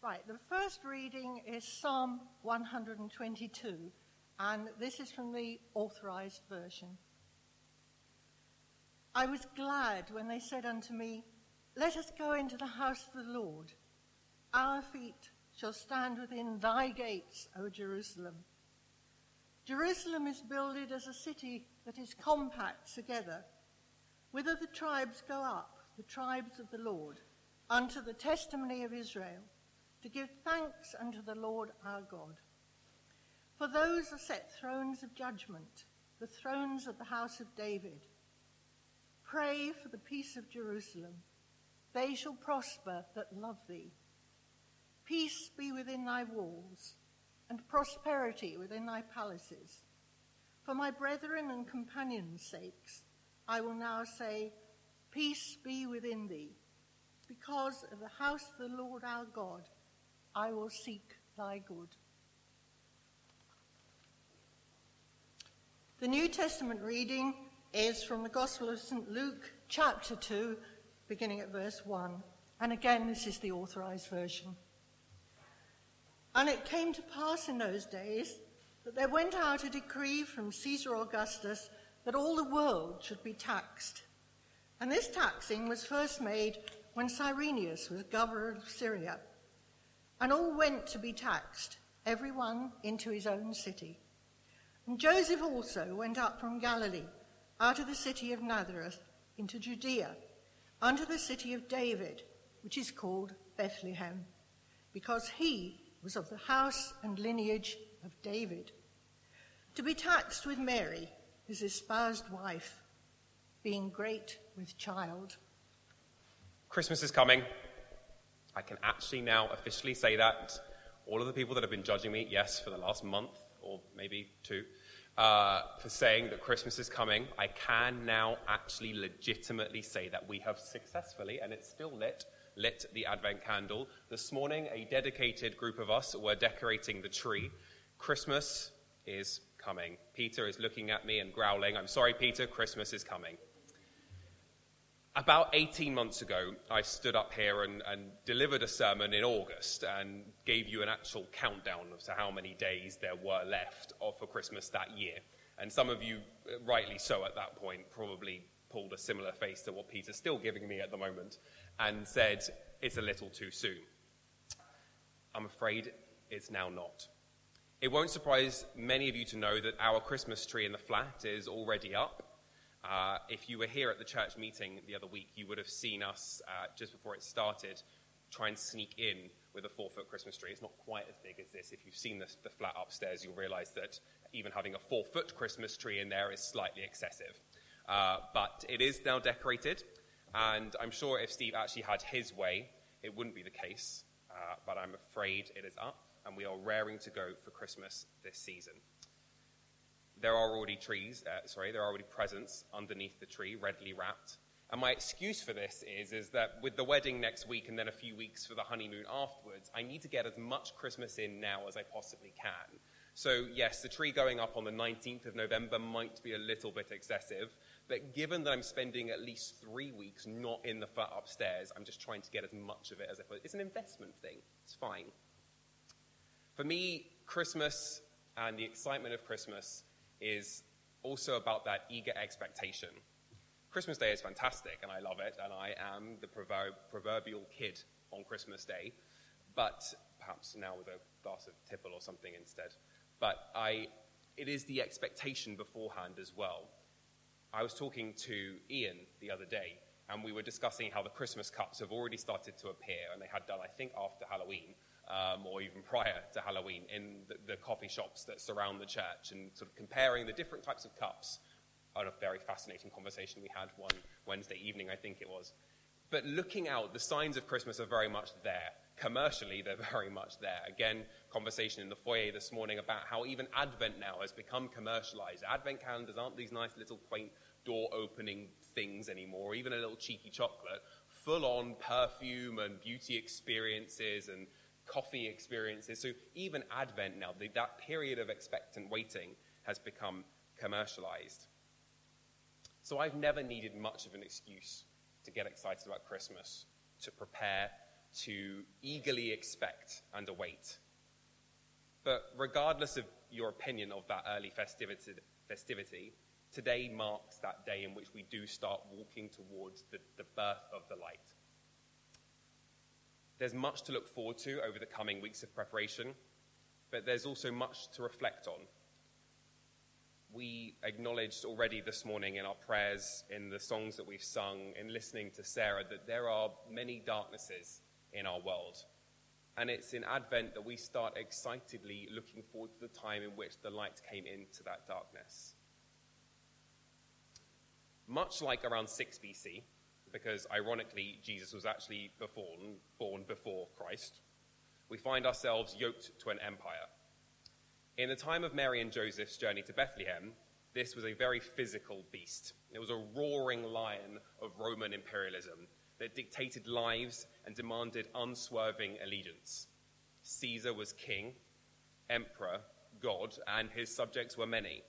Right, the first reading is Psalm 122, and this is from the authorized version. I was glad when they said unto me, Let us go into the house of the Lord. Our feet shall stand within thy gates, O Jerusalem. Jerusalem is builded as a city that is compact together. Whither the tribes go up, the tribes of the Lord, unto the testimony of Israel to give thanks unto the Lord our God. For those are set thrones of judgment, the thrones of the house of David. Pray for the peace of Jerusalem. They shall prosper that love thee. Peace be within thy walls, and prosperity within thy palaces. For my brethren and companions' sakes, I will now say, Peace be within thee. Because of the house of the Lord our God, I will seek thy good. The New Testament reading is from the Gospel of St. Luke, chapter 2, beginning at verse 1. And again, this is the authorized version. And it came to pass in those days that there went out a decree from Caesar Augustus that all the world should be taxed. And this taxing was first made when Cyrenius was governor of Syria and all went to be taxed, every one into his own city. And Joseph also went up from Galilee, out of the city of Nazareth, into Judea, unto the city of David, which is called Bethlehem, because he was of the house and lineage of David, to be taxed with Mary, his espoused wife, being great with child. Christmas is coming. I can actually now officially say that. All of the people that have been judging me, yes, for the last month or maybe two, uh, for saying that Christmas is coming, I can now actually legitimately say that we have successfully, and it's still lit, lit the Advent candle. This morning, a dedicated group of us were decorating the tree. Christmas is coming. Peter is looking at me and growling, I'm sorry, Peter, Christmas is coming. About 18 months ago, I stood up here and, and, delivered a sermon in August and gave you an actual countdown as to how many days there were left for Christmas that year. And some of you, uh, rightly so at that point, probably pulled a similar face to what Peter's still giving me at the moment and said, it's a little too soon. I'm afraid it's now not. It won't surprise many of you to know that our Christmas tree in the flat is already up. Uh, if you were here at the church meeting the other week, you would have seen us uh, just before it started try and sneak in with a four foot Christmas tree. It's not quite as big as this. If you've seen the, the flat upstairs, you'll realize that even having a four foot Christmas tree in there is slightly excessive. Uh, but it is now decorated, and I'm sure if Steve actually had his way, it wouldn't be the case. Uh, but I'm afraid it is up, and we are raring to go for Christmas this season there are already trees, uh, sorry, there are already presents underneath the tree, readily wrapped. And my excuse for this is, is that with the wedding next week and then a few weeks for the honeymoon afterwards, I need to get as much Christmas in now as I possibly can. So, yes, the tree going up on the 19th of November might be a little bit excessive, but given that I'm spending at least three weeks not in the flat upstairs, I'm just trying to get as much of it as I. It's an investment thing, it's fine. For me, Christmas and the excitement of Christmas is also about that eager expectation. Christmas Day is fantastic, and I love it, and I am the proverbial kid on Christmas Day, but perhaps now with a glass of tipple or something instead. But I, it is the expectation beforehand as well. I was talking to Ian the other day, and we were discussing how the Christmas cups have already started to appear, and they had done, I think, after Halloween um, or even prior to Halloween in the, the, coffee shops that surround the church and sort of comparing the different types of cups. On a very fascinating conversation we had one Wednesday evening, I think it was. But looking out, the signs of Christmas are very much there. Commercially, they're very much there. Again, conversation in the foyer this morning about how even Advent now has become commercialized. Advent calendars aren't these nice little quaint door opening things anymore, even a little cheeky chocolate. Full on perfume and beauty experiences and coffee experiences. So even Advent now, the, that period of expectant waiting has become commercialized. So I've never needed much of an excuse to get excited about Christmas, to prepare, to eagerly expect and await. But regardless of your opinion of that early festivity, festivity today marks that day in which we do start walking towards the, the birth of the light. There's much to look forward to over the coming weeks of preparation, but there's also much to reflect on. We acknowledged already this morning in our prayers, in the songs that we've sung, in listening to Sarah, that there are many darknesses in our world. And it's in Advent that we start excitedly looking forward to the time in which the light came into that darkness. Much like around 6 BC, because ironically, Jesus was actually born, born before Christ, we find ourselves yoked to an empire. In the time of Mary and Joseph's journey to Bethlehem, this was a very physical beast. It was a roaring lion of Roman imperialism that dictated lives and demanded unswerving allegiance. Caesar was king, emperor, God, and his subjects were many.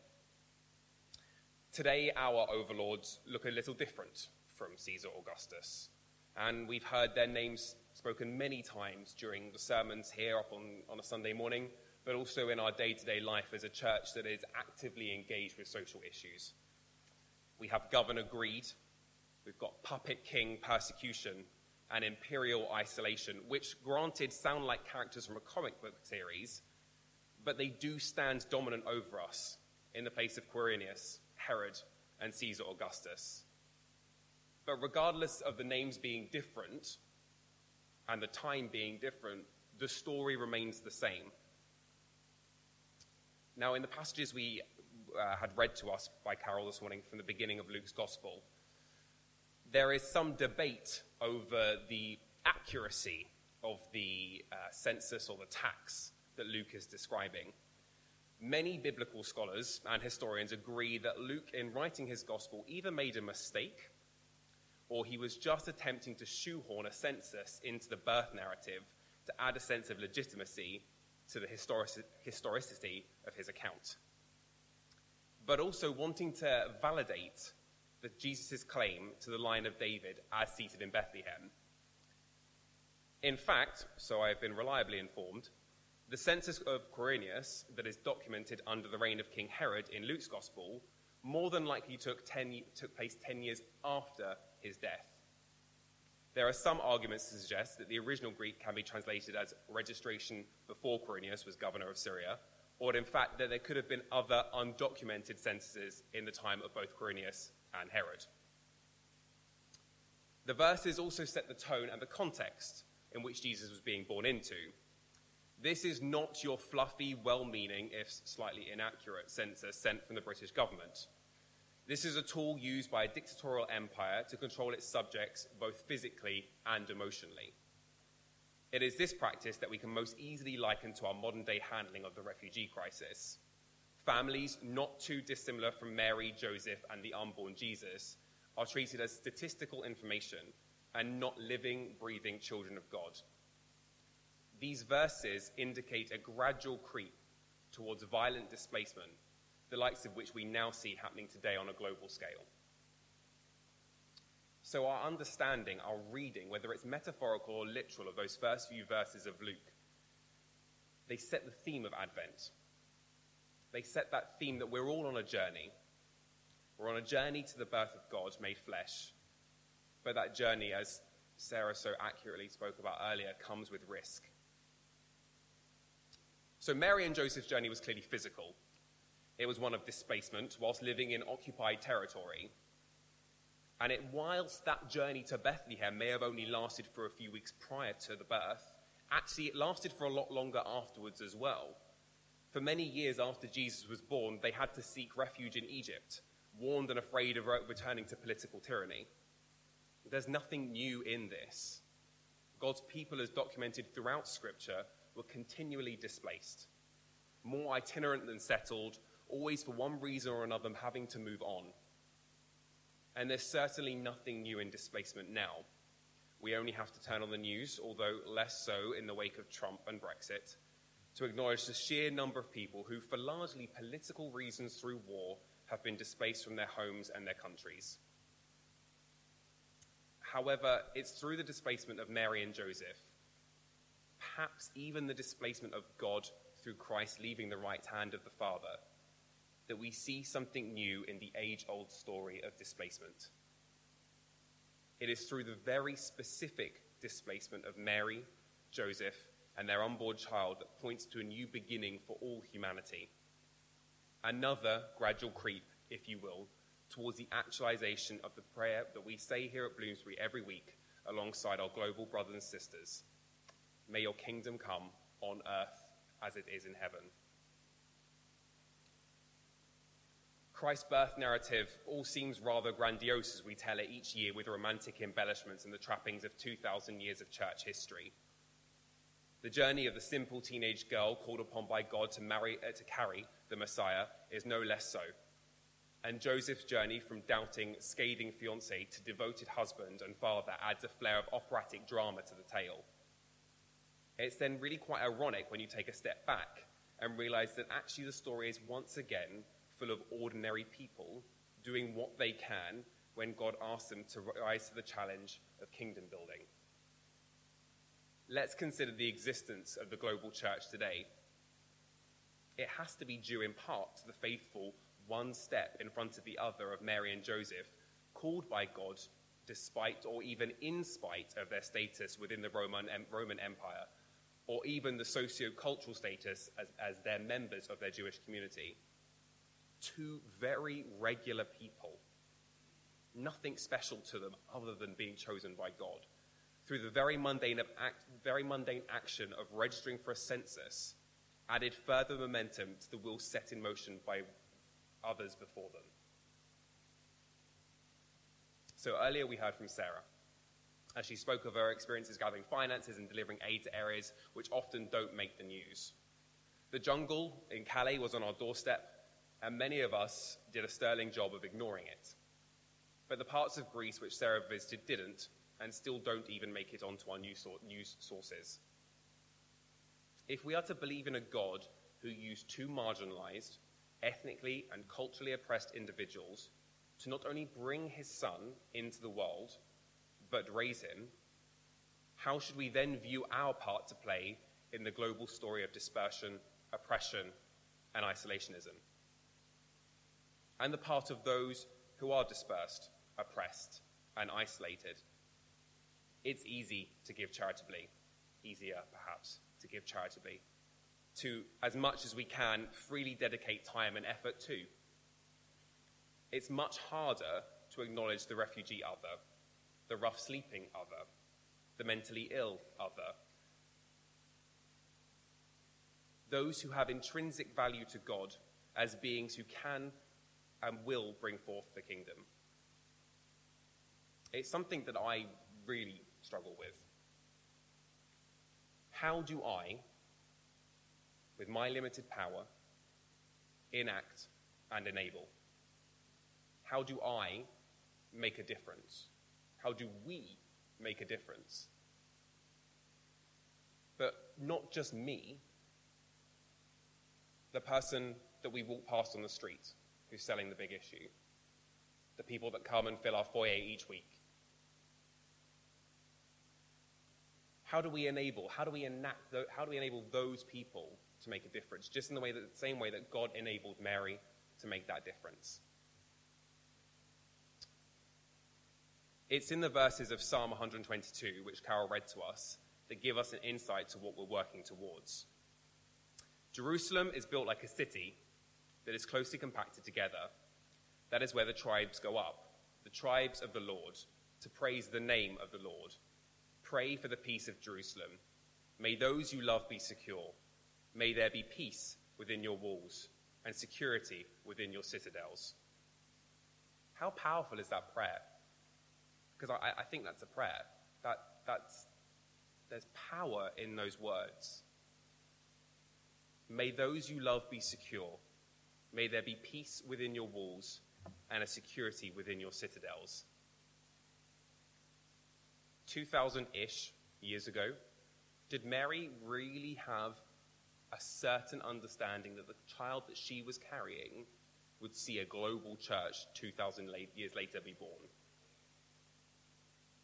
Today, our overlords look a little different from Caesar Augustus, and we've heard their names spoken many times during the sermons here up on, on a Sunday morning, but also in our day to day life as a church that is actively engaged with social issues. We have Governor Greed, We've got puppet king persecution and imperial isolation, which, granted, sound like characters from a comic book series, but they do stand dominant over us in the place of Quirinius, Herod, and Caesar Augustus. But regardless of the names being different and the time being different, the story remains the same. Now, in the passages we uh, had read to us by Carol this morning from the beginning of Luke's Gospel, there is some debate over the accuracy of the uh, census or the tax that Luke is describing. Many biblical scholars and historians agree that Luke, in writing his gospel, either made a mistake or he was just attempting to shoehorn a census into the birth narrative to add a sense of legitimacy to the historicity of his account. But also wanting to validate Jesus' claim to the line of David as seated in Bethlehem. In fact, so I have been reliably informed, the census of Quirinius that is documented under the reign of King Herod in Luke's Gospel more than likely took, ten, took place 10 years after his death. There are some arguments to suggest that the original Greek can be translated as registration before Quirinius was governor of Syria, or in fact that there could have been other undocumented censuses in the time of both Quirinius and Herod. The verses also set the tone and the context in which Jesus was being born into. This is not your fluffy, well meaning, if slightly inaccurate, census sent from the British government. This is a tool used by a dictatorial empire to control its subjects both physically and emotionally. It is this practice that we can most easily liken to our modern day handling of the refugee crisis. Families not too dissimilar from Mary, Joseph, and the unborn Jesus are treated as statistical information and not living, breathing children of God. These verses indicate a gradual creep towards violent displacement, the likes of which we now see happening today on a global scale. So, our understanding, our reading, whether it's metaphorical or literal, of those first few verses of Luke, they set the theme of Advent they set that theme that we're all on a journey. We're on a journey to the birth of God made flesh. But that journey, as Sarah so accurately spoke about earlier, comes with risk. So Mary and Joseph's journey was clearly physical. It was one of displacement whilst living in occupied territory. And it, whilst that journey to Bethlehem may have only lasted for a few weeks prior to the birth, actually it lasted for a lot longer afterwards as well. For many years after Jesus was born, they had to seek refuge in Egypt, warned and afraid of returning to political tyranny. There's nothing new in this. God's people, as documented throughout Scripture, were continually displaced, more itinerant than settled, always for one reason or another having to move on. And there's certainly nothing new in displacement now. We only have to turn on the news, although less so in the wake of Trump and Brexit, to acknowledge the sheer number of people who, for largely political reasons through war, have been displaced from their homes and their countries. However, it's through the displacement of Mary and Joseph perhaps even the displacement of God through Christ leaving the right hand of the Father, that we see something new in the age old story of displacement. It is through the very specific displacement of Mary, Joseph, and their unborn child that points to a new beginning for all humanity. Another gradual creep, if you will, towards the actualization of the prayer that we say here at Bloomsbury every week alongside our global brothers and sisters. May your kingdom come on earth as it is in heaven. Christ's birth narrative all seems rather grandiose as we tell it each year with romantic embellishments and the trappings of 2,000 years of church history. The journey of the simple teenage girl called upon by God to, marry, uh, to carry the Messiah is no less so. And Joseph's journey from doubting, scathing fiance to devoted husband and father adds a flair of operatic drama to the tale. It's then really quite ironic when you take a step back and realize that actually the story is once again full of ordinary people doing what they can when God asks them to rise to the challenge of kingdom building. Let's consider the existence of the global church today. It has to be due in part to the faithful one step in front of the other of Mary and Joseph, called by God despite or even in spite of their status within the Roman, Roman Empire or even the socio-cultural status as, as their members of their Jewish community. Two very regular people. Nothing special to them other than being chosen by God. Through the very mundane, act, very mundane action of registering for a census, added further momentum to the will set in motion by others before them. So earlier we heard from Sarah as she spoke of her experiences gathering finances and delivering aid to areas which often don't make the news. The jungle in Calais was on our doorstep, and many of us did a sterling job of ignoring it. But the parts of Greece which Sarah visited didn't, and still don't even make it onto our news sources. If we are to believe in a God who used two marginalized, ethnically and culturally oppressed individuals to not only bring his son into the world, but raise him, how should we then view our part to play in the global story of dispersion, oppression, and isolationism? And the part of those who are dispersed, oppressed, and isolated. It's easy to give charitably, easier perhaps to give charitably, to, as much as we can, freely dedicate time and effort to. It's much harder to acknowledge the refugee other the rough sleeping other, the mentally ill other. Those who have intrinsic value to God as beings who can and will bring forth the kingdom. It's something that I really struggle with. How do I, with my limited power, enact and enable? How do I make a difference? How do we make a difference? But not just me, the person that we walk past on the street who's selling the big issue, the people that come and fill our foyer each week. How do we enable, how do we enact, how do we enable those people to make a difference? Just in the way that, the same way that God enabled Mary to make that difference. It's in the verses of Psalm 122, which Carol read to us, that give us an insight to what we're working towards. Jerusalem is built like a city that is closely compacted together. That is where the tribes go up, the tribes of the Lord, to praise the name of the Lord. Pray for the peace of Jerusalem. May those you love be secure. May there be peace within your walls and security within your citadels. How powerful is that prayer? Because I, I think that's a prayer. That, that's, there's power in those words. May those you love be secure. May there be peace within your walls and a security within your citadels. 2000 ish years ago, did Mary really have a certain understanding that the child that she was carrying would see a global church 2,000 years later be born?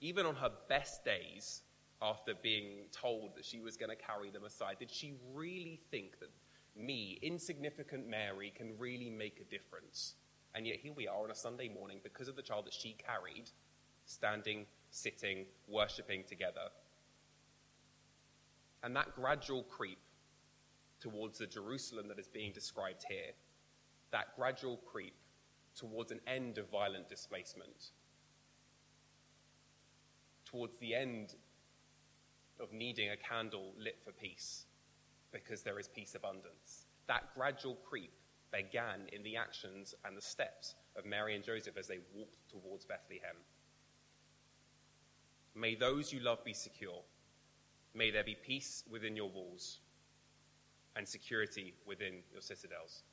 even on her best days, after being told that she was going to carry the Messiah? Did she really think that me, insignificant Mary, can really make a difference? And yet here we are on a Sunday morning because of the child that she carried, standing, sitting, worshipping together. And that gradual creep towards the Jerusalem that is being described here, that gradual creep towards an end of violent displacement, towards the end of needing a candle lit for peace because there is peace abundance. That gradual creep began in the actions and the steps of Mary and Joseph as they walked towards Bethlehem. May those you love be secure. May there be peace within your walls and security within your citadels.